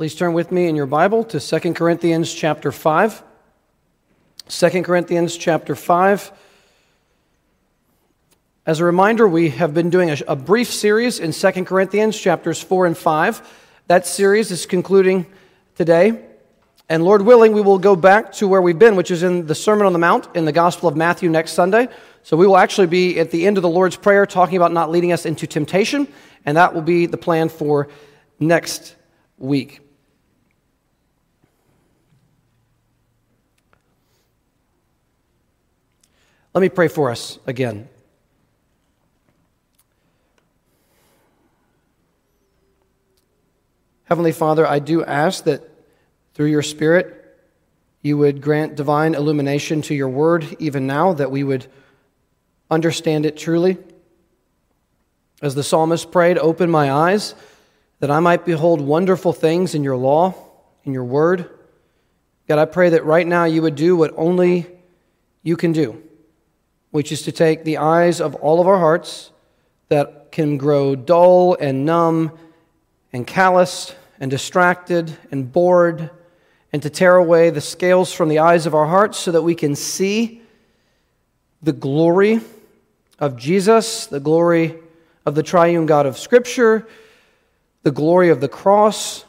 Please turn with me in your Bible to 2 Corinthians chapter 5. 2 Corinthians chapter 5. As a reminder, we have been doing a, a, brief series in 2 Corinthians chapters 4 and 5. That series is concluding today. And Lord willing, we will go back to where we've been, which is in the Sermon on the Mount in the Gospel of Matthew next Sunday. So we will actually be at the end of the Lord's Prayer talking about not leading us into temptation, and that will be the plan for next week. Let me pray for us again. Heavenly Father, I do ask that through your Spirit, you would grant divine illumination to your word even now, that we would understand it truly. As the psalmist prayed, open my eyes that I might behold wonderful things in your law, in your word. God, I pray that right now you would do what only you can do which is to take the eyes of all of our hearts that can grow dull and numb and calloused and distracted and bored, and to tear away the scales from the eyes of our hearts so that we can see the glory of Jesus, the glory of the triune God of Scripture, the glory of the cross,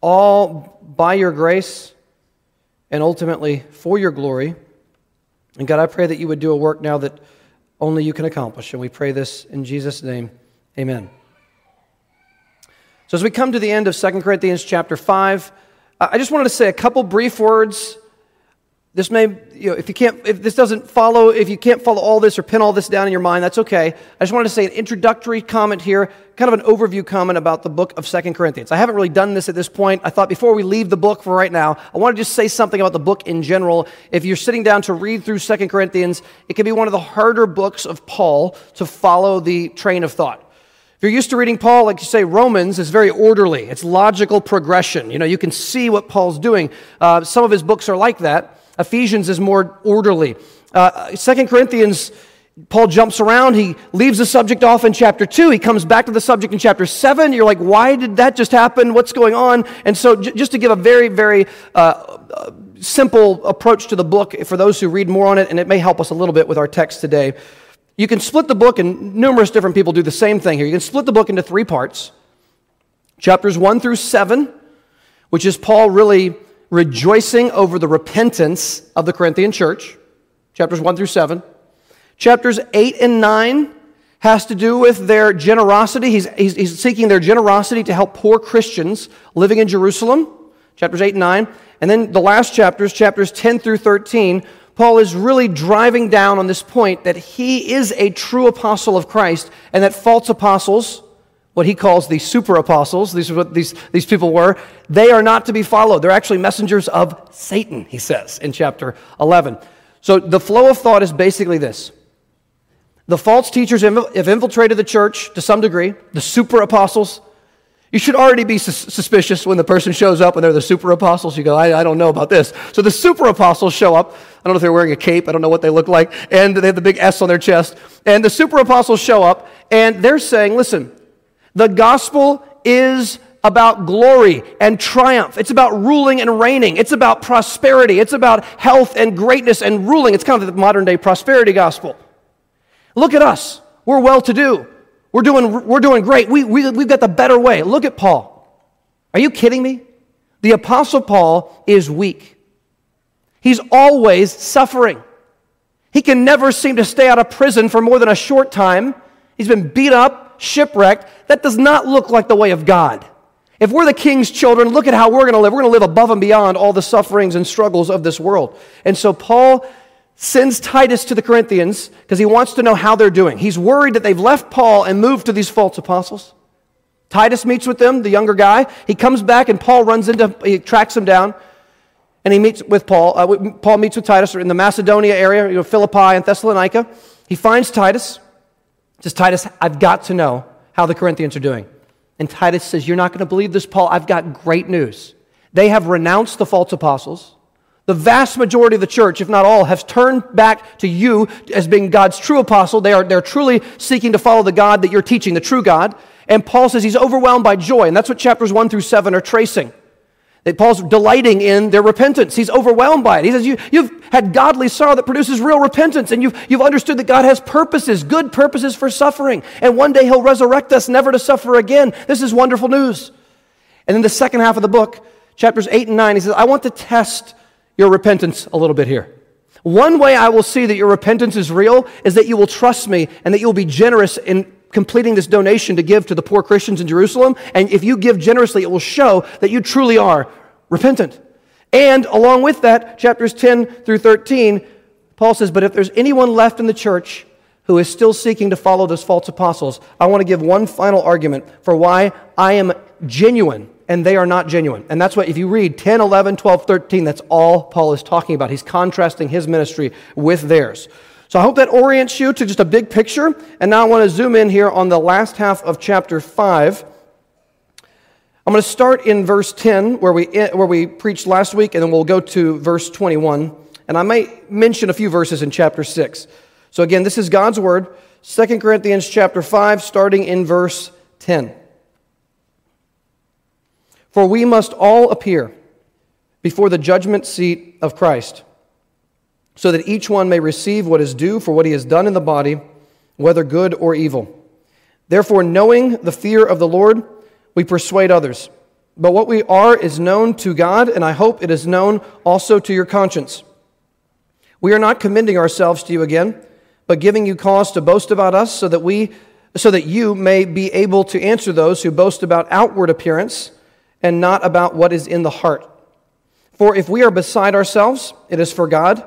all by your grace and ultimately for your glory. And God, I pray that you would do a work now that only you can accomplish. And we pray this in Jesus' name. Amen. So, as we come to the end of 2 Corinthians chapter 5, I just wanted to say a couple brief words this may, you know, if you can't, if this doesn't follow, if you can't follow all this or pin all this down in your mind, that's okay. I just wanted to say an introductory comment here, kind of an overview comment about the book of Second Corinthians. I haven't really done this at this point. I thought before we leave the book for right now, I want to just say something about the book in general. If you're sitting down to read through Second Corinthians, it can be one of the harder books of Paul to follow the train of thought. If you're used to reading Paul, like you say, Romans is very orderly. It's logical progression. You know, you can see what Paul's doing. Uh, some of his books are like that. Ephesians is more orderly. Uh, Second Corinthians, Paul jumps around. He leaves the subject off in chapter 2. He comes back to the subject in chapter 7. You're like, why did that just happen? What's going on? And so, j- just to give a very, very uh, uh, simple approach to the book for those who read more on it, and it may help us a little bit with our text today, you can split the book, and numerous different people do the same thing here. You can split the book into three parts chapters 1 through 7, which is Paul really rejoicing over the repentance of the Corinthian church, chapters 1 through 7. Chapters 8 and 9 has to do with their generosity. He's, he's, he's, seeking their generosity to help poor Christians living in Jerusalem, chapters 8 and 9. And then the last chapters, chapters 10 through 13, Paul is really driving down on this point that he is a true apostle of Christ and that false apostles, what he calls the super apostles, these are what these, these people were, they are not to be followed. They're actually messengers of Satan, he says in chapter 11. So the flow of thought is basically this the false teachers have infiltrated the church to some degree, the super apostles. You should already be suspicious when the person shows up and they're the super apostles. You go, I, I, don't know about this. So the super apostles show up. I don't know if they're wearing a cape. I don't know what they look like. And they have the big S on their chest. And the super apostles show up and they're saying, listen, the gospel is about glory and triumph. It's about ruling and reigning. It's about prosperity. It's about health and greatness and ruling. It's kind of the modern day prosperity gospel. Look at us. We're well to do. We're doing, we're doing great. We, we, we've got the better way. Look at Paul. Are you kidding me? The Apostle Paul is weak. He's always suffering. He can never seem to stay out of prison for more than a short time. He's been beat up, shipwrecked, that does not look like the way of God. If we're the king's children, look at how we're going to live. We're going to live above and beyond all the sufferings and struggles of this world. And so Paul sends Titus to the Corinthians because he wants to know how they're doing. He's worried that they've left Paul and moved to these false apostles. Titus meets with them, the younger guy. He comes back and Paul runs into, he tracks him down. And he meets with Paul. Uh, Paul meets with Titus in the Macedonia area, you know, Philippi and Thessalonica. He finds Titus. Says, Titus, I've got to know how the Corinthians are doing. And Titus says, You're not going to believe this, Paul. I've got great news. They have renounced the false apostles. The vast majority of the church, if not all, have turned back to you as being God's true apostle. They are they're truly seeking to follow the God that you're teaching, the true God. And Paul says he's overwhelmed by joy, and that's what chapters 1 through 7 are tracing. That Paul's delighting in their repentance. He's overwhelmed by it. He says, you, You've had godly sorrow that produces real repentance, and you've, you've understood that God has purposes, good purposes for suffering. And one day He'll resurrect us never to suffer again. This is wonderful news. And then the second half of the book, chapters 8 and 9, he says, I want to test your repentance a little bit here. One way I will see that your repentance is real is that you will trust me and that you'll be generous in completing this donation to give to the poor Christians in Jerusalem. And if you give generously, it will show that you truly are repentant. And along with that, chapters 10 through 13, Paul says, But if there's anyone left in the church who is still seeking to follow those false apostles, I want to give one final argument for why I am genuine and they are not genuine. And that's what, if you read 10, 11, 12, 13, that's all Paul is talking about. He's contrasting his ministry with theirs. So I hope that orients you to just a big picture. And now I want to zoom in here on the last half of chapter 5. I'm going to start in verse 10, where we, eh, where we preached last week, and then we'll go to verse 21. And I might mention a few verses in chapter 6. So again, this is God's word, 2 Corinthians chapter 5, starting in verse 10. For we must all appear before the judgment seat of Christ so that each one may receive what is due for what he has done in the body, whether good or evil. Therefore, knowing the fear of the Lord, we persuade others. But what we are is known to God, and I hope it is known also to your conscience. We are not commending ourselves to you again, but giving you cause to boast about us so that we so that you may be able to answer those who boast about outward appearance and not about what is in the heart. For if we are beside ourselves, it is for God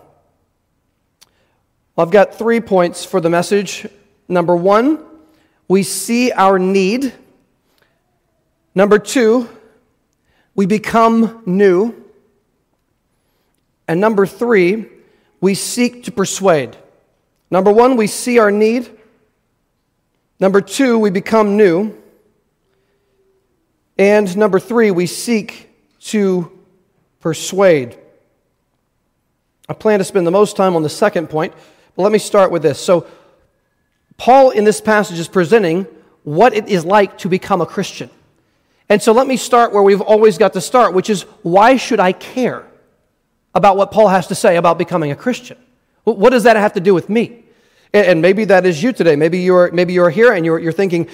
I've got three points for the message. Number one, we see our need. Number two, we become new. And number three, we seek to persuade. Number one, we see our need. Number two, we become new. And number three, we seek to persuade. I plan to spend the most time on the second point but let me start with this. So, Paul in this passage is presenting what it is like to become a Christian. And so let me start where we've always got to start, which is why should I care about what Paul has to say about becoming a Christian? What does that have to do with me? And maybe that is you today. Maybe you're, maybe you're here and you're, you're thinking,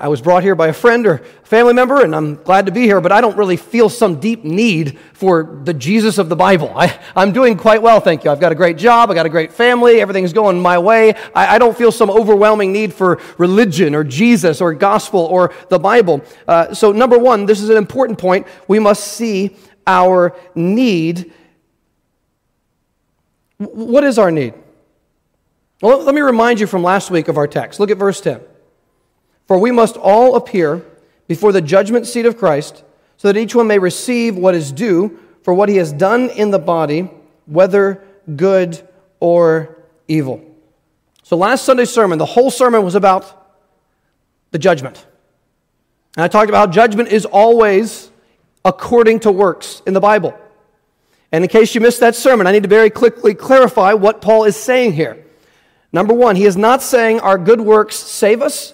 I was brought here by a friend or family member, and I'm glad to be here, but I don't really feel some deep need for the Jesus of the Bible. I, am doing quite well, thank you. I've got a great job, I've got a great family, everything's going my way. I, I don't feel some overwhelming need for religion or Jesus or gospel or the Bible. Uh, so, number one, this is an important point. We must see our need. What is our need? Well, let me remind you from last week of our text. Look at verse 10. For we must all appear before the judgment seat of Christ, so that each one may receive what is due for what he has done in the body, whether good or evil. So, last Sunday's sermon, the whole sermon was about the judgment. And I talked about how judgment is always according to works in the Bible. And in case you missed that sermon, I need to very quickly clarify what Paul is saying here. Number one, he is not saying our good works save us.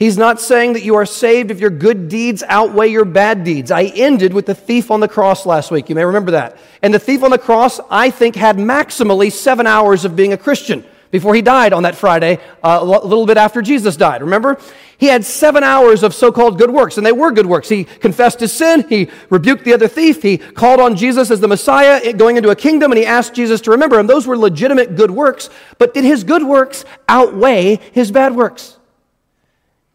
He's not saying that you are saved if your good deeds outweigh your bad deeds. I ended with the thief on the cross last week. You may remember that. And the thief on the cross, I think, had maximally seven hours of being a Christian before he died on that Friday, uh, a little bit after Jesus died. Remember? He had seven hours of so called good works, and they were good works. He confessed his sin, he rebuked the other thief, he called on Jesus as the Messiah eh, going into a kingdom, and he asked Jesus to remember him. Those were legitimate good works, but did his good works outweigh his bad works?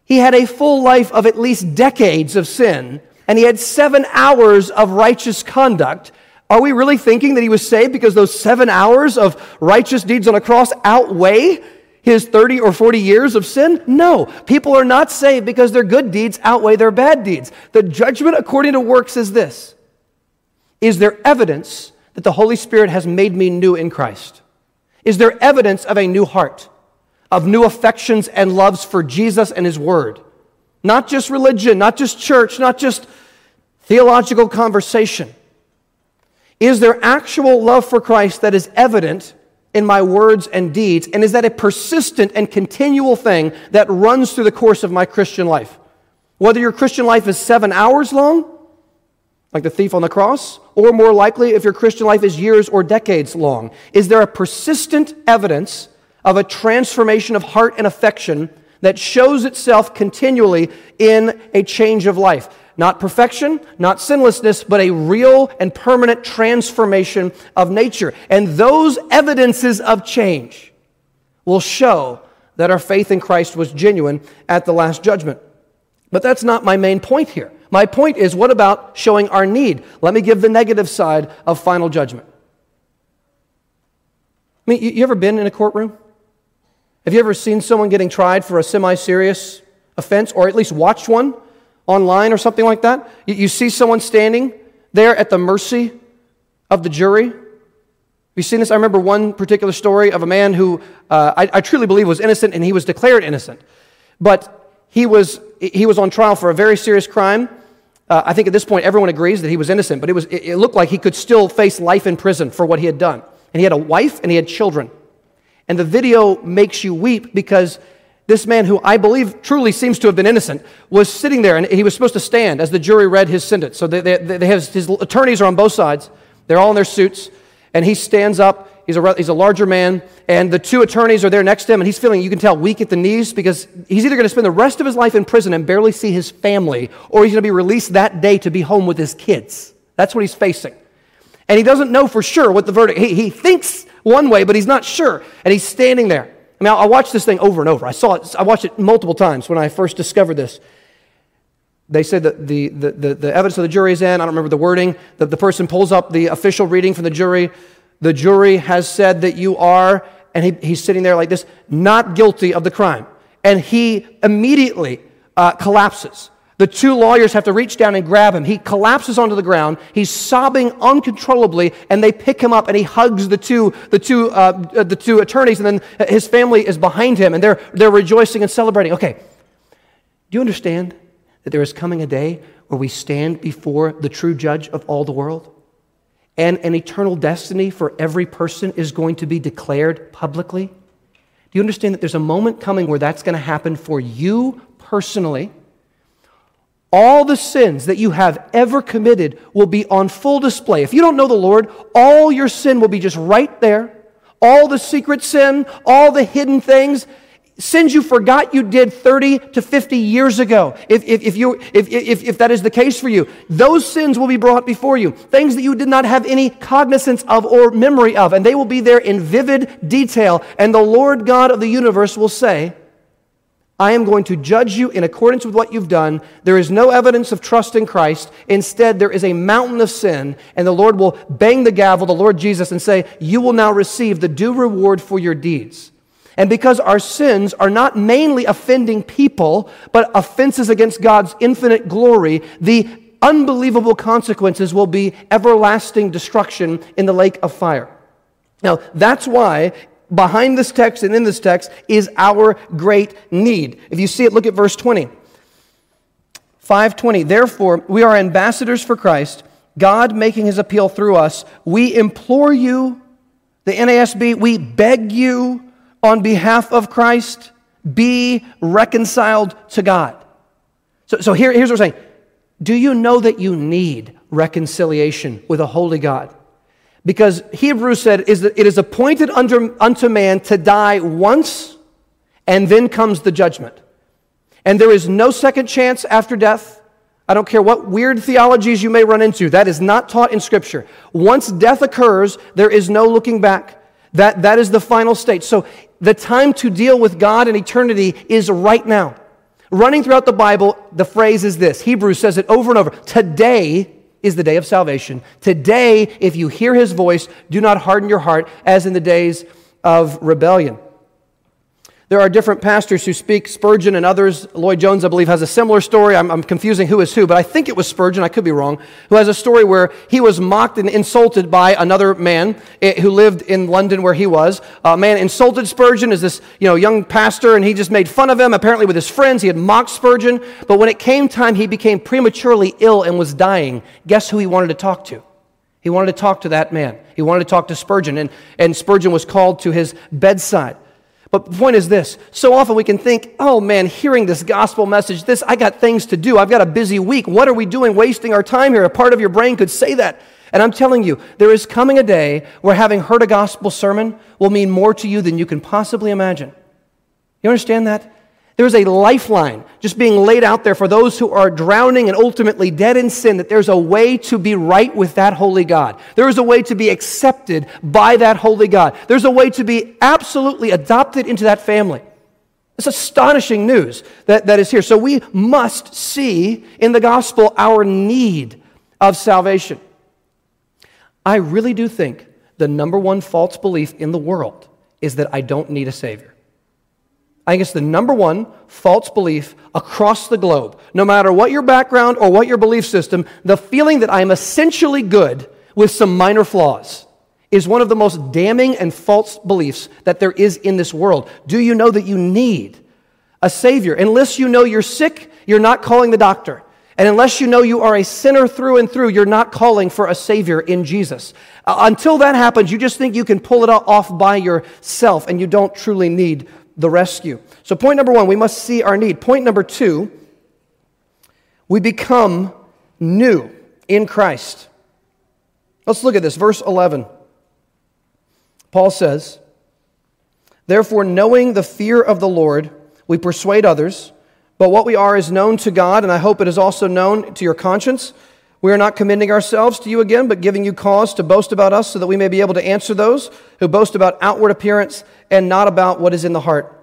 He had a full life of at least decades of sin, and he had seven hours of righteous conduct are we really thinking that he was saved because those seven hours of righteous deeds on a cross outweigh his 30 or 40 years of sin? No. People are not saved because their good deeds outweigh their bad deeds. The judgment according to works is this Is there evidence that the Holy Spirit has made me new in Christ? Is there evidence of a new heart, of new affections and loves for Jesus and his word? Not just religion, not just church, not just theological conversation. Is there actual love for Christ that is evident in my words and deeds? And is that a persistent and continual thing that runs through the course of my Christian life? Whether your Christian life is seven hours long, like the thief on the cross, or more likely if your Christian life is years or decades long, is there a persistent evidence of a transformation of heart and affection that shows itself continually in a change of life? Not perfection, not sinlessness, but a real and permanent transformation of nature. And those evidences of change will show that our faith in Christ was genuine at the last judgment. But that's not my main point here. My point is what about showing our need? Let me give the negative side of final judgment. I mean, you ever been in a courtroom? Have you ever seen someone getting tried for a semi serious offense or at least watched one? online or something like that, you, see someone standing there at the mercy of the jury. Have you seen this? I remember one particular story of a man who uh, I, I, truly believe was innocent and he was declared innocent. But he was, he was on trial for a very serious crime. Uh, I think at this point everyone agrees that he was innocent, but it, was, it, it looked like he could still face life in prison for what he had done. And he had a wife and he had children. And the video makes you weep because this man, who I believe truly seems to have been innocent, was sitting there and he was supposed to stand as the jury read his sentence. So they, they, they have, his attorneys are on both sides. They're all in their suits. And he stands up. He's a, he's a larger man. And the two attorneys are there next to him. And he's feeling, you can tell, weak at the knees because he's either going to spend the rest of his life in prison and barely see his family, or he's going to be released that day to be home with his kids. That's what he's facing. And he doesn't know for sure what the verdict, he, he thinks one way, but he's not sure. And he's standing there. I mean, I watched this thing over and over. I saw it, I watched it multiple times when I first discovered this. They said that the, the, the, the evidence of the jury is in. I don't remember the wording. That the person pulls up the official reading from the jury. The jury has said that you are, and he, he's sitting there like this, not guilty of the crime. And he immediately uh, collapses. The two lawyers have to reach down and grab him. He collapses onto the ground. He's sobbing uncontrollably, and they pick him up, and he hugs the two, the two, uh, the two attorneys, and then his family is behind him, and they're, they're rejoicing and celebrating. Okay, do you understand that there is coming a day where we stand before the true judge of all the world? And an eternal destiny for every person is going to be declared publicly? Do you understand that there's a moment coming where that's going to happen for you personally? All the sins that you have ever committed will be on full display. If you don't know the Lord, all your sin will be just right there. All the secret sin, all the hidden things, sins you forgot you did 30 to 50 years ago. If, if, if, you, if, if, if that is the case for you, those sins will be brought before you. Things that you did not have any cognizance of or memory of, and they will be there in vivid detail. And the Lord God of the universe will say, I am going to judge you in accordance with what you've done. There is no evidence of trust in Christ. Instead, there is a mountain of sin, and the Lord will bang the gavel, the Lord Jesus, and say, You will now receive the due reward for your deeds. And because our sins are not mainly offending people, but offenses against God's infinite glory, the unbelievable consequences will be everlasting destruction in the lake of fire. Now, that's why behind this text and in this text is our great need. If you see it, look at verse 20. 520, therefore, we are ambassadors for Christ, God making his appeal through us. We implore you, the NASB, we beg you on behalf of Christ, be reconciled to God. So, so here, here's what we're saying Do you know that you need reconciliation with a holy God? Because Hebrews said it is appointed unto man to die once, and then comes the judgment. And there is no second chance after death. I don't care what weird theologies you may run into, that is not taught in Scripture. Once death occurs, there is no looking back. That, that is the final state. So the time to deal with God and eternity is right now. Running throughout the Bible, the phrase is this Hebrews says it over and over. Today is the day of salvation. Today, if you hear his voice, do not harden your heart as in the days of rebellion. There are different pastors who speak, Spurgeon and others. Lloyd Jones, I believe, has a similar story. I'm, I'm, confusing who is who, but I think it was Spurgeon, I could be wrong, who has a story where he was mocked and insulted by another man eh, who lived in London where he was. A man insulted Spurgeon as this you know, young pastor, and he just made fun of him, apparently with his friends. He had mocked Spurgeon, but when it came time he became prematurely ill and was dying, guess who he wanted to talk to? He wanted to talk to that man. He wanted to talk to Spurgeon, and, and Spurgeon was called to his bedside. But the point is this so often we can think, oh man, hearing this gospel message, this, I got things to do. I've got a busy week. What are we doing wasting our time here? A part of your brain could say that. And I'm telling you, there is coming a day where having heard a gospel sermon will mean more to you than you can possibly imagine. You understand that? There's a lifeline just being laid out there for those who are drowning and ultimately dead in sin, that there's a way to be right with that holy God. There is a way to be accepted by that holy God. There's a way to be absolutely adopted into that family. It's astonishing news that, that is here. So we must see in the gospel our need of salvation. I really do think the number one false belief in the world is that I don't need a Savior. I it's the number one false belief across the globe. No matter what your background or what your belief system, the feeling that I am essentially good with some minor flaws is one of the most damning and false beliefs that there is in this world. Do you know that you need a Savior? Unless you know you're sick, you're not calling the doctor. And unless you know you are a sinner through and through, you're not calling for a Savior in Jesus. Uh, until that happens, you just think you can pull it off by yourself and you don't truly need the rescue. So, point number one, we must see our need. Point number two, we become new in Christ. Let's look at this. Verse 11. Paul says, Therefore, knowing the fear of the Lord, we persuade others, but what we are is known to God, and I hope it is also known to your conscience. We are not commending ourselves to you again, but giving you cause to boast about us so that we may be able to answer those who boast about outward appearance and not about what is in the heart.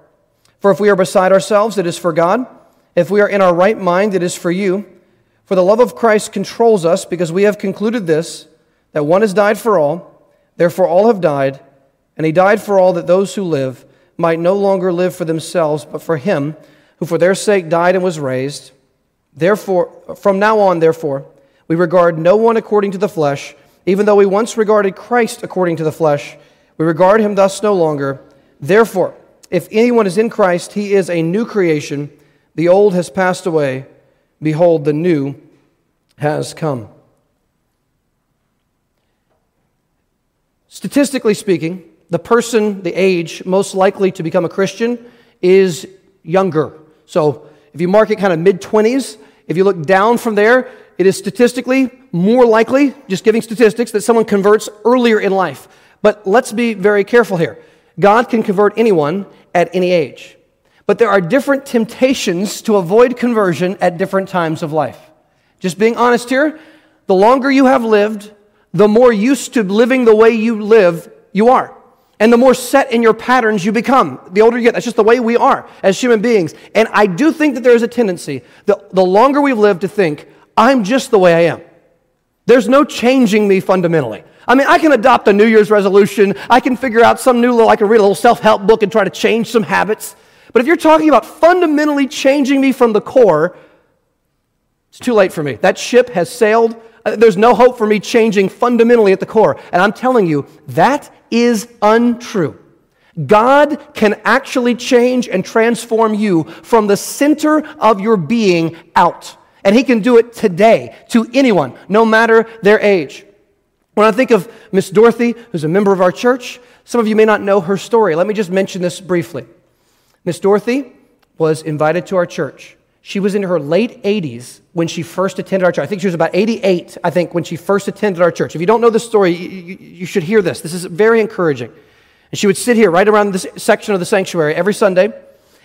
For if we are beside ourselves, it is for God. If we are in our right mind, it is for you. For the love of Christ controls us, because we have concluded this that one has died for all, therefore all have died, and he died for all that those who live might no longer live for themselves, but for him who for their sake died and was raised. Therefore, from now on, therefore, we regard no one according to the flesh, even though we once regarded Christ according to the flesh. We regard him thus no longer. Therefore, if anyone is in Christ, he is a new creation. The old has passed away. Behold, the new has come. Statistically speaking, the person, the age most likely to become a Christian is younger. So if you mark it kind of mid 20s, if you look down from there, it is statistically more likely, just giving statistics, that someone converts earlier in life. But let's be very careful here. God can convert anyone at any age. But there are different temptations to avoid conversion at different times of life. Just being honest here, the longer you have lived, the more used to living the way you live you are. And the more set in your patterns you become. The older you get, that's just the way we are as human beings. And I do think that there is a tendency, the, the longer we've lived, to think, I'm just the way I am. There's no changing me fundamentally. I mean, I can adopt a New Year's resolution. I can figure out some new little, I can read a little self help book and try to change some habits. But if you're talking about fundamentally changing me from the core, it's too late for me. That ship has sailed. Uh, there's no hope for me changing fundamentally at the core. And I'm telling you, that is untrue. God can actually change and transform you from the center of your being out. And He can do it today to anyone, no matter their age. When I think of Miss Dorothy, who's a member of our church, some of you may not know her story. Let me just mention this briefly. Miss Dorothy was invited to our church. She was in her late 80s when she first attended our church. I think she was about 88, I think, when she first attended our church. If you don't know the story, you, you, should hear this. This is very encouraging. And she would sit here right around this section of the sanctuary every Sunday.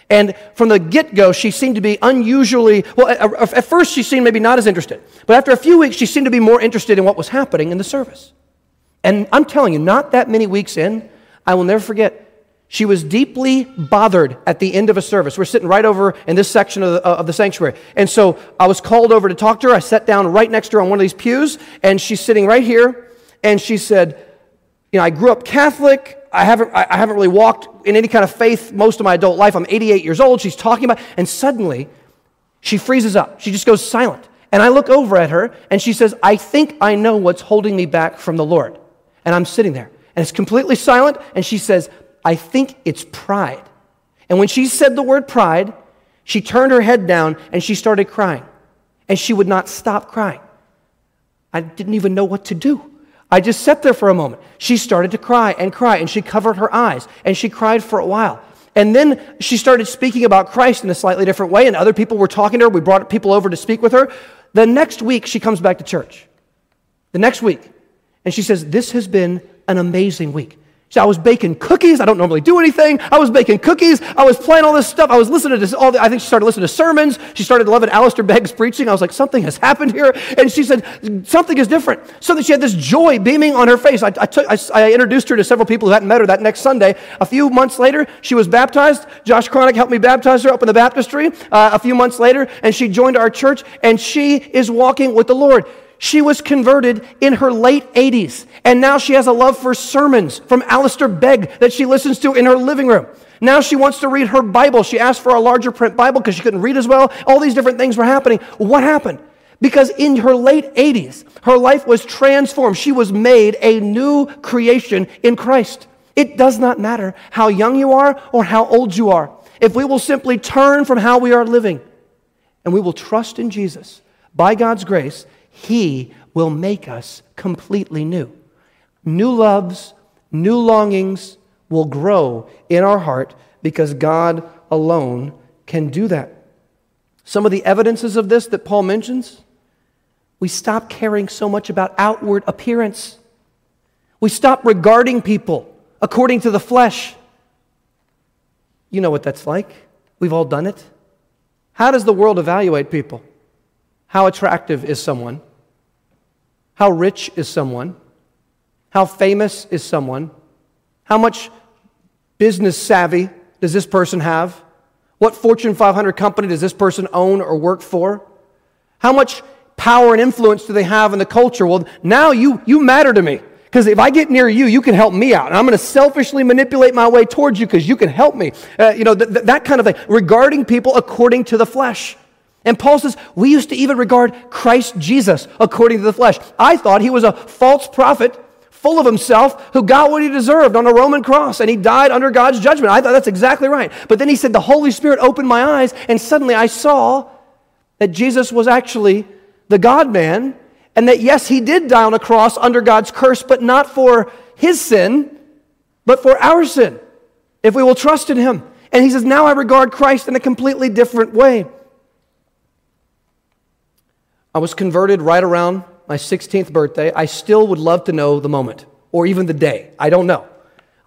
And from the get go, she seemed to be unusually, well, at, at first she seemed maybe not as interested. But after a few weeks, she seemed to be more interested in what was happening in the service. And I'm telling you, not that many weeks in, I will never forget she was deeply bothered at the end of a service. We're sitting right over in this section of the, uh, of the, sanctuary. And so I was called over to talk to her. I sat down right next to her on one of these pews, and she's sitting right here. And she said, You know, I grew up Catholic. I haven't, I haven't really walked in any kind of faith most of my adult life. I'm 88 years old. She's talking about, and suddenly she freezes up. She just goes silent. And I look over at her, and she says, I think I know what's holding me back from the Lord. And I'm sitting there, and it's completely silent. And she says, I think it's pride. And when she said the word pride, she turned her head down and she started crying. And she would not stop crying. I didn't even know what to do. I just sat there for a moment. She started to cry and cry, and she covered her eyes, and she cried for a while. And then she started speaking about Christ in a slightly different way, and other people were talking to her. We brought people over to speak with her. The next week, she comes back to church. The next week. And she says, This has been an amazing week. So I was baking cookies. I don't normally do anything. I was baking cookies. I was playing all this stuff. I was listening to all the, I think she started listening to sermons. She started loving Alistair Begg's preaching. I was like, something has happened here. And she said, something is different. So that she had this joy beaming on her face. I, I, took, I, I introduced her to several people who hadn't met her that next Sunday. A few months later, she was baptized. Josh Chronic helped me baptize her up in the baptistry uh, a few months later. And she joined our church and she is walking with the Lord. She was converted in her late 80s, and now she has a love for sermons from Alistair Begg that she listens to in her living room. Now she wants to read her Bible. She asked for a larger print Bible because she couldn't read as well. All these different things were happening. What happened? Because in her late 80s, her life was transformed. She was made a new creation in Christ. It does not matter how young you are or how old you are. If we will simply turn from how we are living and we will trust in Jesus, by God's grace, he will make us completely new. New loves, new longings will grow in our heart because God alone can do that. Some of the evidences of this that Paul mentions we stop caring so much about outward appearance. We stop regarding people according to the flesh. You know what that's like. We've all done it. How does the world evaluate people? How attractive is someone? How rich is someone? How famous is someone? How much business savvy does this person have? What Fortune 500 company does this person own or work for? How much power and influence do they have in the culture? Well, now you, you matter to me. Because if I get near you, you can help me out. And I'm going to selfishly manipulate my way towards you because you can help me. Uh, you know, th- th- that kind of thing. Regarding people according to the flesh. And Paul says, we used to even regard Christ Jesus according to the flesh. I thought he was a false prophet, full of himself, who got what he deserved on a Roman cross, and he died under God's judgment. I thought that's exactly right. But then he said, the Holy Spirit opened my eyes, and suddenly I saw that Jesus was actually the God man, and that yes, he did die on a cross under God's curse, but not for his sin, but for our sin, if we will trust in him. And he says, now I regard Christ in a completely different way. I was converted right around my 16th birthday. I still would love to know the moment or even the day. I don't know.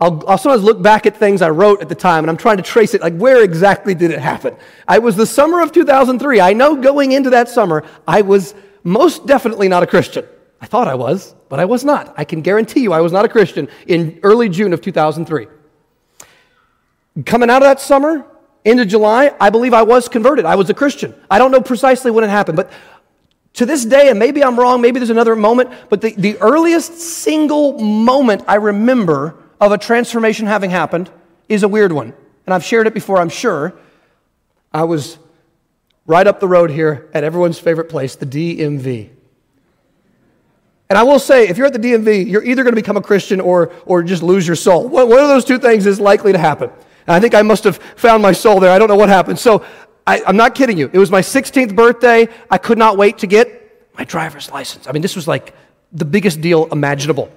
I'll, I'll, sometimes look back at things I wrote at the time and I'm trying to trace it. Like, where exactly did it happen? It was the summer of 2003. I know going into that summer, I was most definitely not a Christian. I thought I was, but I was not. I can guarantee you I was not a Christian in early June of 2003. Coming out of that summer, into July, I believe I was converted. I was a Christian. I don't know precisely when it happened, but to this day, and maybe I'm wrong, maybe there's another moment, but the, the earliest single moment I remember of a transformation having happened is a weird one. And I've shared it before, I'm sure. I was right up the road here at everyone's favorite place, the DMV. And I will say, if you're at the DMV, you're either going to become a Christian or, or just lose your soul. One of those two things is likely to happen. And I think I must have found my soul there. I don't know what happened. So I, I'm not kidding you. It was my 16th birthday. I could not wait to get my driver's license. I mean, this was like the biggest deal imaginable.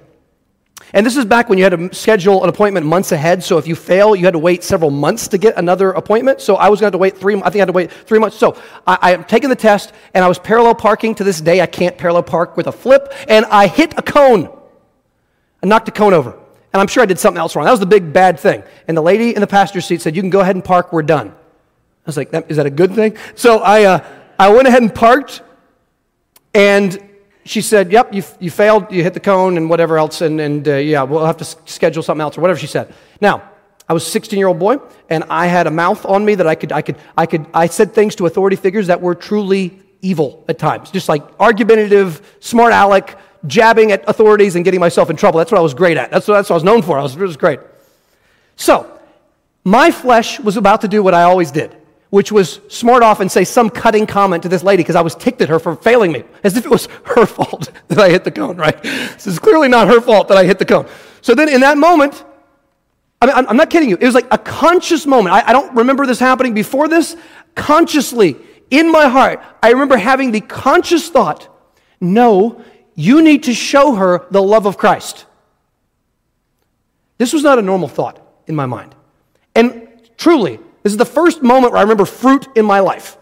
And this is back when you had to schedule an appointment months ahead. So if you fail, you had to wait several months to get another appointment. So I was going to have to wait three. I think I had to wait three months. So I, I am taking the test, and I was parallel parking. To this day, I can't parallel park with a flip, and I hit a cone. I knocked a cone over, and I'm sure I did something else wrong. That was the big bad thing. And the lady in the passenger seat said, "You can go ahead and park. We're done." I was like, "Is that a good thing?" So I, uh, I went ahead and parked, and she said, Yep, you, you failed, you hit the cone and whatever else, and, and uh, yeah, we'll have to schedule something else or whatever she said. Now, I was a 16 year old boy, and I had a mouth on me that I could, I could, I could, I said things to authority figures that were truly evil at times, just like argumentative, smart aleck, jabbing at authorities and getting myself in trouble. That's what I was great at. That's what, that's what I was known for. I was, was great. So, my flesh was about to do what I always did which was smart off and say some cutting comment to this lady because I was ticked at her for failing me, as if it was her fault that I hit the cone, right? This is clearly not her fault that I hit the cone. So then in that moment, I mean, I'm not kidding you, it was like a conscious moment. I, I don't remember this happening before this. Consciously, in my heart, I remember having the conscious thought no, you need to show her the love of Christ. This was not a normal thought in my mind. And truly, this is the first moment where I remember fruit in my life.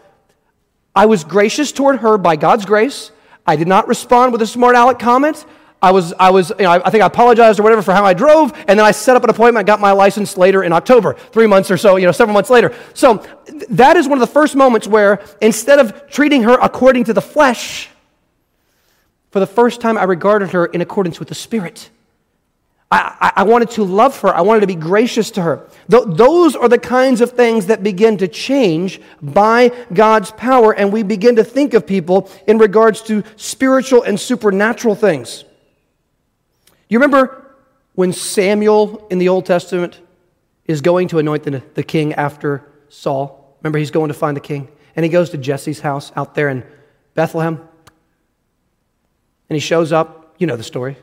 I was gracious toward her by God's grace. I did not respond with a smart aleck comment. I was, I was, you know, I, think I apologized or whatever for how I drove, and then I set up an appointment, got my license later in October, three months or so, you know, several months later. So that is one of the first moments where instead of treating her according to the flesh, for the first time I regarded her in accordance with the Spirit. I, I, wanted to love her. I wanted to be gracious to her. Th- those are the kinds of things that begin to change by God's power, and we begin to think of people in regards to spiritual and supernatural things. You remember when Samuel in the Old Testament is going to anoint the, the king after Saul? Remember, he's going to find the king, and he goes to Jesse's house out there in Bethlehem, and he shows up. You know the story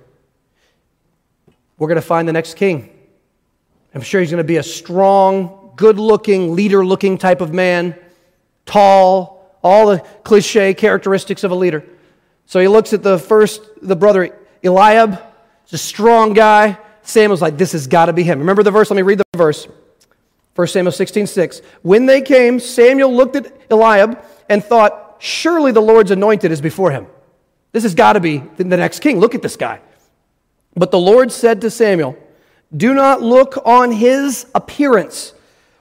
we're going to find the next king. I'm sure he's going to be a strong, good looking, leader looking type of man, tall, all the cliche characteristics of a leader. So he looks at the first, the brother Eliab, he's a strong guy. Samuel's like, this has got to be him. Remember the verse? Let me read the verse. 1 Samuel 16, 6. When they came, Samuel looked at Eliab and thought, surely the Lord's anointed is before him. This has got to be the next king. Look at this guy. But the Lord said to Samuel, Do not look on his appearance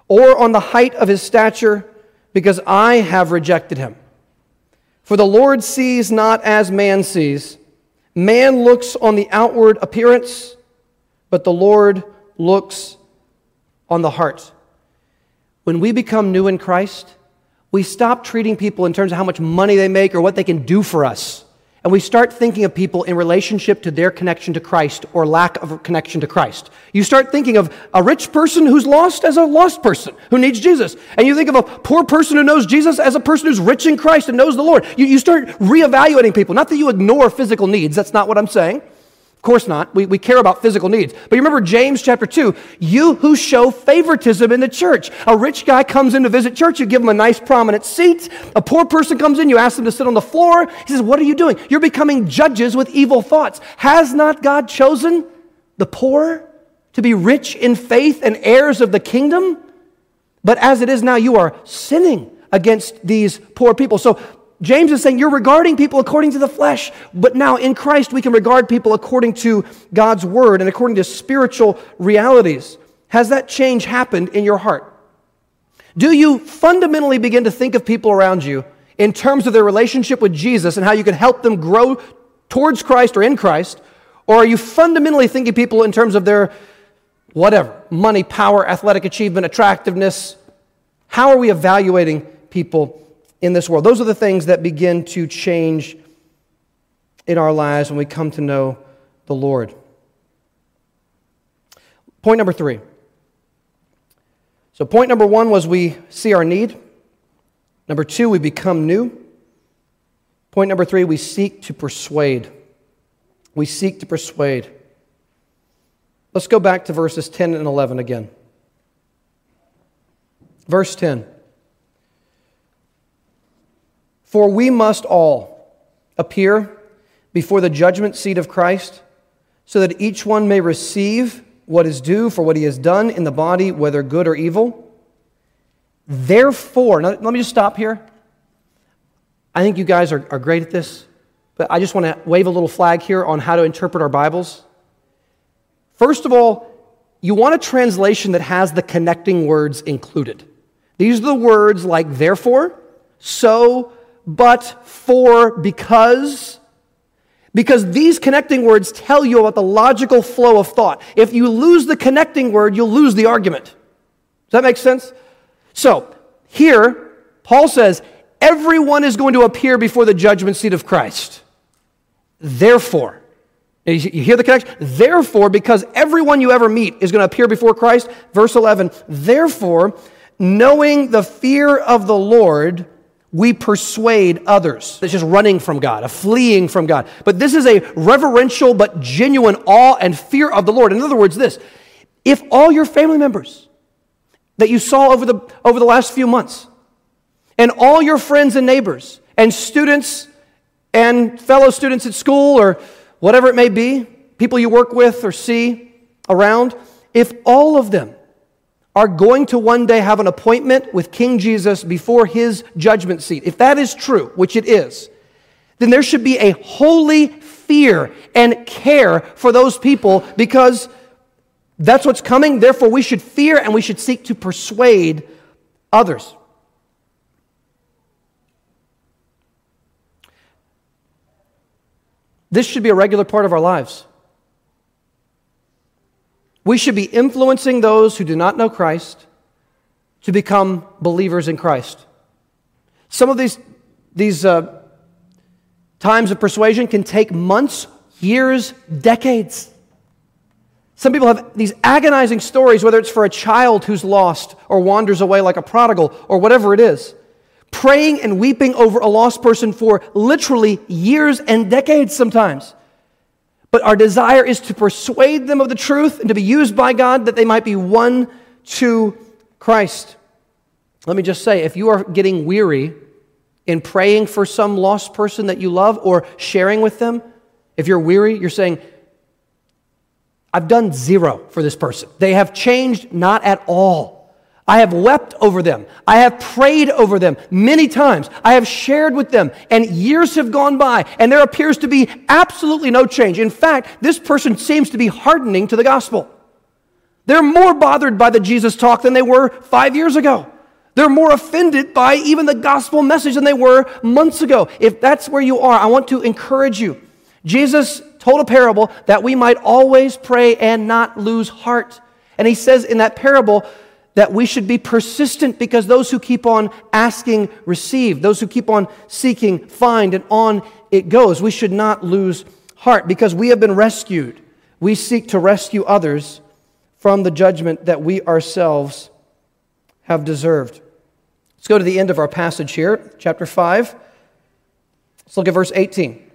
or on the height of his stature, because I have rejected him. For the Lord sees not as man sees. Man looks on the outward appearance, but the Lord looks on the heart. When we become new in Christ, we stop treating people in terms of how much money they make or what they can do for us. And we start thinking of people in relationship to their connection to Christ or lack of connection to Christ. You start thinking of a rich person who's lost as a lost person who needs Jesus. And you think of a poor person who knows Jesus as a person who's rich in Christ and knows the Lord. You, you start reevaluating people. Not that you ignore physical needs, that's not what I'm saying. Of course not. We, we care about physical needs. But you remember James chapter 2 you who show favoritism in the church. A rich guy comes in to visit church, you give him a nice prominent seat. A poor person comes in, you ask them to sit on the floor. He says, What are you doing? You're becoming judges with evil thoughts. Has not God chosen the poor to be rich in faith and heirs of the kingdom? But as it is now, you are sinning against these poor people. So James is saying you're regarding people according to the flesh, but now in Christ we can regard people according to God's word and according to spiritual realities. Has that change happened in your heart? Do you fundamentally begin to think of people around you in terms of their relationship with Jesus and how you can help them grow towards Christ or in Christ? Or are you fundamentally thinking people in terms of their whatever money, power, athletic achievement, attractiveness? How are we evaluating people in this world. Those are the things that begin to change in our lives when we come to know the Lord. Point number three. So, point number one was we see our need. Number two, we become new. Point number three, we seek to persuade. We seek to persuade. Let's go back to verses 10 and 11 again. Verse 10. For we must all appear before the judgment seat of Christ, so that each one may receive what is due for what he has done in the body, whether good or evil. Therefore, let me just stop here. I think you guys are, are great at this, but I just want to wave a little flag here on how to interpret our Bibles. First of all, you want a translation that has the connecting words included. These are the words like therefore, so, but, for, because. Because these connecting words tell you about the logical flow of thought. If you lose the connecting word, you'll lose the argument. Does that make sense? So, here, Paul says, everyone is going to appear before the judgment seat of Christ. Therefore, you hear the connection? Therefore, because everyone you ever meet is going to appear before Christ, verse 11, therefore, knowing the fear of the Lord, we persuade others. It's just running from God, a fleeing from God. But this is a reverential but genuine awe and fear of the Lord. In other words, this if all your family members that you saw over the, over the last few months, and all your friends and neighbors, and students and fellow students at school, or whatever it may be, people you work with or see around, if all of them are going to one day have an appointment with King Jesus before his judgment seat, if that is true, which it is, then there should be a holy fear and care for those people because that's what's coming. Therefore, we should fear and we should seek to persuade others. This should be a regular part of our lives. We should be influencing those who do not know Christ to become believers in Christ. Some of these, these uh, times of persuasion can take months, years, decades. Some people have these agonizing stories, whether it's for a child who's lost or wanders away like a prodigal or whatever it is praying and weeping over a lost person for literally years and decades sometimes. But our desire is to persuade them of the truth and to be used by God that they might be won to Christ. Let me just say if you are getting weary in praying for some lost person that you love or sharing with them, if you're weary, you're saying, I've done zero for this person. They have changed not at all. I have wept over them. I have prayed over them many times. I have shared with them, and years have gone by, and there appears to be absolutely no change. In fact, this person seems to be hardening to the gospel. They're more bothered by the Jesus talk than they were five years ago. They're more offended by even the gospel message than they were months ago. If that's where you are, I want to encourage you. Jesus told a parable that we might always pray and not lose heart. And he says in that parable, that we should be persistent because those who keep on asking receive, those who keep on seeking find, and on it goes. We should not lose heart because we have been rescued. We seek to rescue others from the judgment that we ourselves have deserved. Let's go to the end of our passage here, chapter 5. Let's look at verse 18.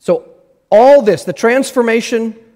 So, all this, the transformation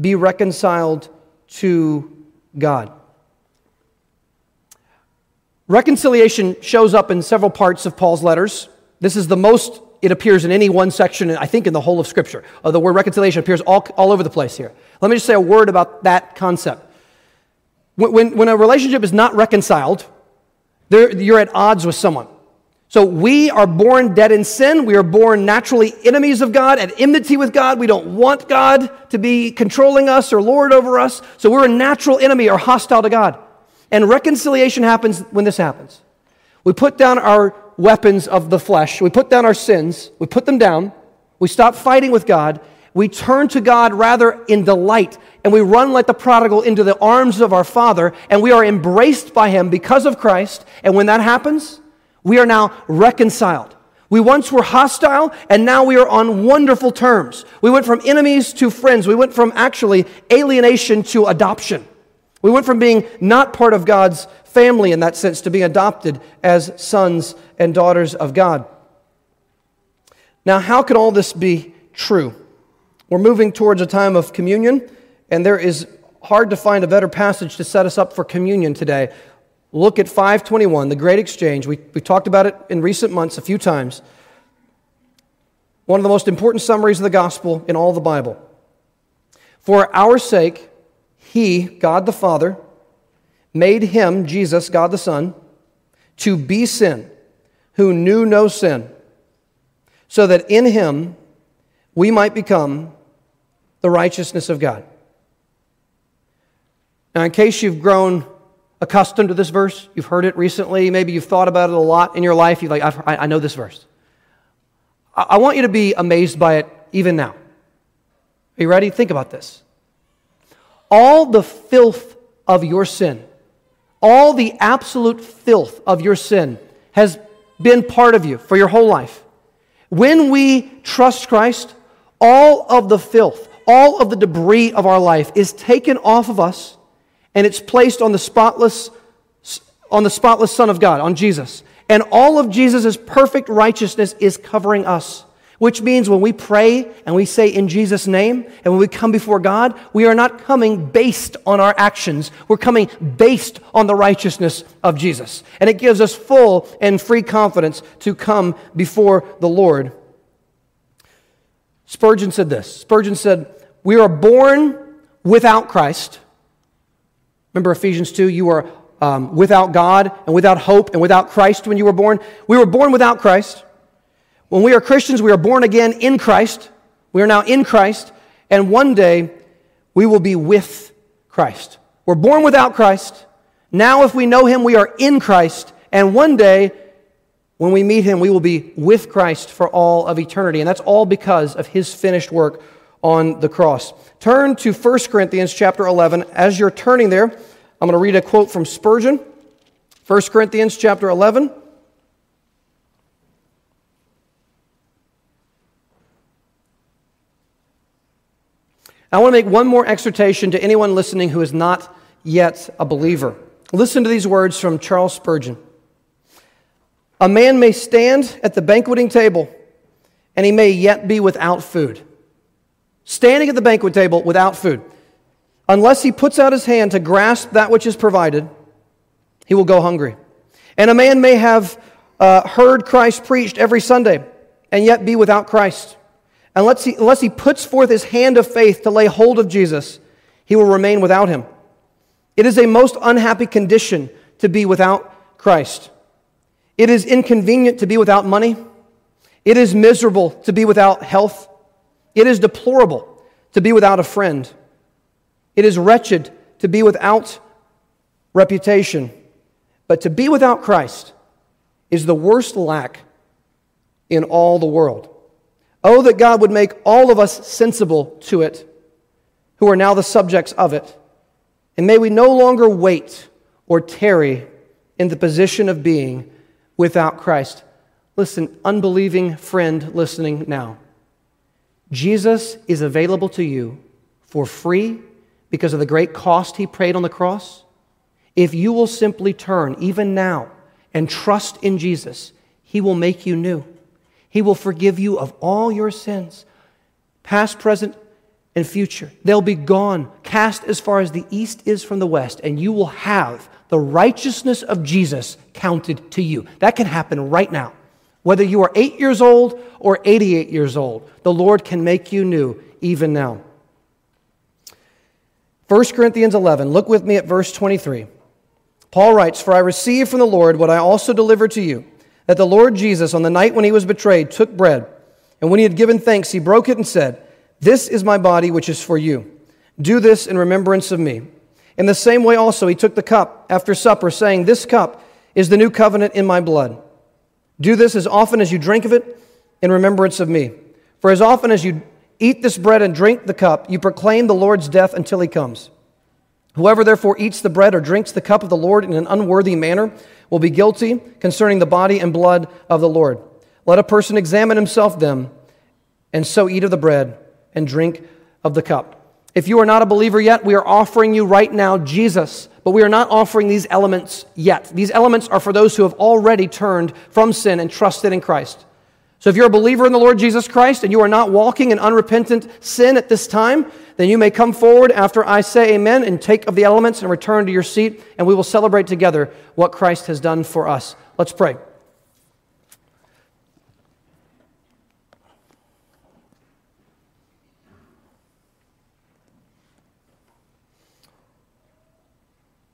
be reconciled to God. Reconciliation shows up in several parts of Paul's letters. This is the most it appears in any one section, I think, in the whole of Scripture. Uh, the word reconciliation appears all, all over the place here. Let me just say a word about that concept. When, when, when a relationship is not reconciled, you're at odds with someone. So we are born dead in sin. We are born naturally enemies of God, at enmity with God. We don't want God to be controlling us or lord over us. So we're a natural enemy or hostile to God. And reconciliation happens when this happens. We put down our weapons of the flesh, we put down our sins, we put them down, we stop fighting with God, we turn to God rather in delight, and we run like the prodigal into the arms of our Father, and we are embraced by Him because of Christ. And when that happens, We are now reconciled. We once were hostile, and now we are on wonderful terms. We went from enemies to friends. We went from actually alienation to adoption. We went from being not part of God's family in that sense to being adopted as sons and daughters of God. Now, how can all this be true? We're moving towards a time of communion, and there is hard to find a better passage to set us up for communion today. Look at 521, the great exchange. We, we talked about it in recent months a few times. One of the most important summaries of the gospel in all the Bible. For our sake, He, God the Father, made Him, Jesus, God the Son, to be sin, who knew no sin, so that in Him we might become the righteousness of God. Now, in case you've grown accustomed to this verse, you've heard it recently, maybe you've thought about it a lot in your life, you're like, I, I know this verse. I, I want you to be amazed by it even now. Are you ready? Think about this. All the filth of your sin, all the absolute filth of your sin has been part of you for your whole life. When we trust Christ, all of the filth, all of the debris of our life is taken off of us and it's placed on the spotless on the spotless son of God, on Jesus. And all of Jesus' perfect righteousness is covering us. Which means when we pray and we say in Jesus' name, and when we come before God, we are not coming based on our actions. We're coming based on the righteousness of Jesus. And it gives us full and free confidence to come before the Lord. Spurgeon said this Spurgeon said, We are born without Christ Remember Ephesians 2? You were um, without God and without hope and without Christ when you were born. We were born without Christ. When we are Christians, we are born again in Christ. We are now in Christ. And one day, we will be with Christ. We're born without Christ. Now, if we know Him, we are in Christ. And one day, when we meet Him, we will be with Christ for all of eternity. And that's all because of His finished work on the cross. Turn to 1 Corinthians chapter 11. As you're turning there, I'm going to read a quote from Spurgeon. 1 Corinthians chapter 11. I want to make one more exhortation to anyone listening who is not yet a believer. Listen to these words from Charles Spurgeon. A man may stand at the banqueting table, and he may yet be without food standing at the banquet table without food. Unless he puts out his hand to grasp that which is provided, he will go hungry. And a man may have uh, heard Christ preached every Sunday and yet be without Christ. Unless he, unless he puts forth his hand of faith to lay hold of Jesus, he will remain without him. It is a most unhappy condition to be without Christ. It is inconvenient to be without money. It is miserable to be without health. It is deplorable to be without a friend. It is wretched to be without reputation. But to be without Christ is the worst lack in all the world. Oh, that God would make all of us sensible to it, who are now the subjects of it. And may we no longer wait or tarry in the position of being without Christ. Listen, unbelieving friend listening now. Jesus is available to you for free because of the great cost he paid on the cross. If you will simply turn, even now, and trust in Jesus, he will make you new. He will forgive you of all your sins, past, present, and future. They'll be gone, cast as far as the east is from the west, and you will have the righteousness of Jesus counted to you. That can happen right now. Whether you are eight years old or 88 years old, the Lord can make you new even now. 1 Corinthians 11, look with me at verse 23. Paul writes, For I received from the Lord what I also delivered to you, that the Lord Jesus, on the night when he was betrayed, took bread, and when he had given thanks, he broke it and said, This is my body, which is for you. Do this in remembrance of me. In the same way, also, he took the cup after supper, saying, This cup is the new covenant in my blood. Do this as often as you drink of it in remembrance of me. For as often as you eat this bread and drink the cup, you proclaim the Lord's death until he comes. Whoever therefore eats the bread or drinks the cup of the Lord in an unworthy manner will be guilty concerning the body and blood of the Lord. Let a person examine himself then, and so eat of the bread and drink of the cup. If you are not a believer yet, we are offering you right now Jesus, but we are not offering these elements yet. These elements are for those who have already turned from sin and trusted in Christ. So if you're a believer in the Lord Jesus Christ and you are not walking in unrepentant sin at this time, then you may come forward after I say amen and take of the elements and return to your seat, and we will celebrate together what Christ has done for us. Let's pray.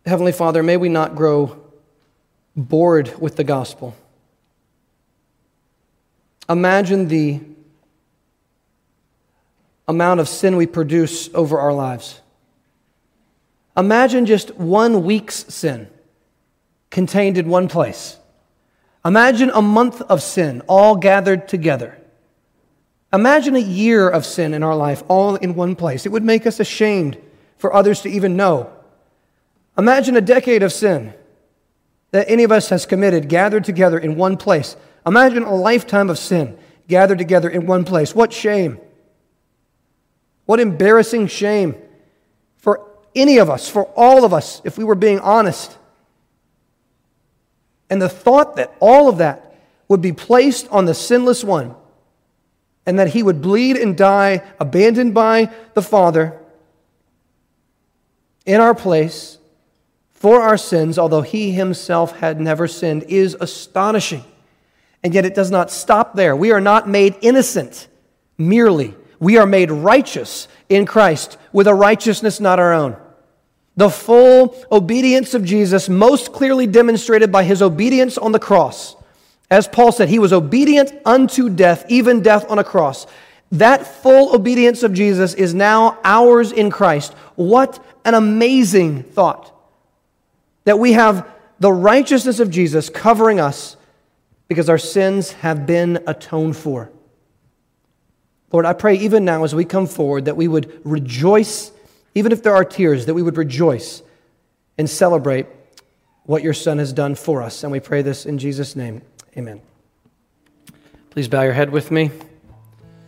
Heavenly Father, may we not grow bored with the gospel. Imagine the amount of sin we produce over our lives. Imagine just one week's sin contained in one place. Imagine a month of sin all gathered together. Imagine a year of sin in our life all in one place. It would make us ashamed for others to even know. Imagine a decade of sin that any of us has committed gathered together in one place. Imagine a lifetime of sin gathered together in one place. What shame! What embarrassing shame for any of us, for all of us, if we were being honest. And the thought that all of that would be placed on the sinless one and that he would bleed and die, abandoned by the Father in our place for our sins, although he himself had never sinned, is astonishing. And yet it does not stop there. We are not made innocent merely. We are made righteous in Christ with a righteousness not our own. The full obedience of Jesus, most clearly demonstrated by his obedience on the cross. As Paul said, he was obedient unto death, even death on a cross. That full obedience of Jesus is now ours in Christ. What an amazing thought that we have the righteousness of Jesus covering us because our sins have been atoned for. Lord, I pray even now as we come forward that we would rejoice, even if there are tears, that we would rejoice and celebrate what your Son has done for us. And we pray this in Jesus' name. Amen. Please bow your head with me.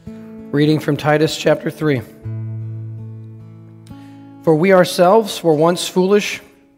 Reading from Titus chapter 3. For we ourselves were once foolish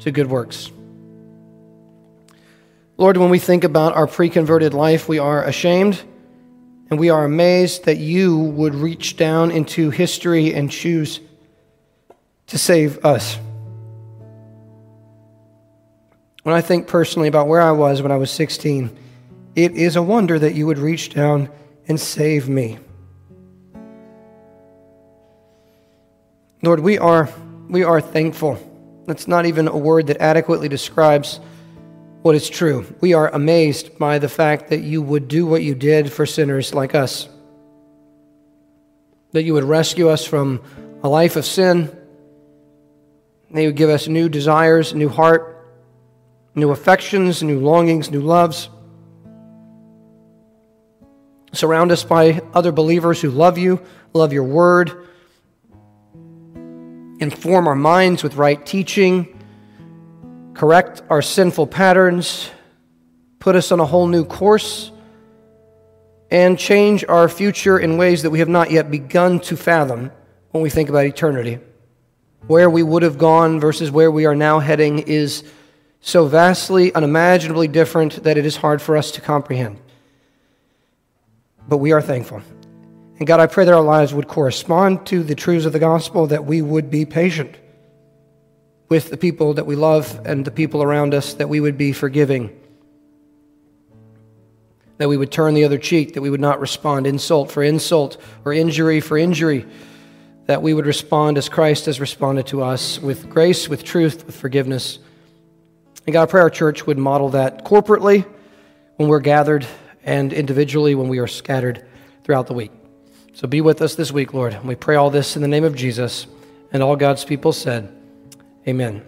to good works. Lord, when we think about our pre converted life, we are ashamed and we are amazed that you would reach down into history and choose to save us. When I think personally about where I was when I was 16, it is a wonder that you would reach down and save me. Lord, we are, we are thankful that's not even a word that adequately describes what is true. We are amazed by the fact that you would do what you did for sinners like us, that you would rescue us from a life of sin, that you would give us new desires, new heart, new affections, new longings, new loves. Surround us by other believers who love you, love your word, inform our minds with right teaching, correct our sinful patterns, put us on a whole new course, and change our future in ways that we have not yet begun to fathom when we think about eternity. where we would have gone versus where we are now heading is so vastly, unimaginably different that it is hard for us to comprehend. But we are thankful. And God, I pray that our lives would correspond to the truths of the gospel, that we would be patient with the people that we love and the people around us, that we would be forgiving, that we would turn the other cheek, that we would not respond insult for insult or injury for injury, that we would respond as Christ has responded to us with grace, with truth, with forgiveness. And God, I pray our church would model that corporately when we're gathered and individually when we are scattered throughout the week. So be with us this week, Lord. We pray all this in the name of Jesus. And all God's people said, Amen.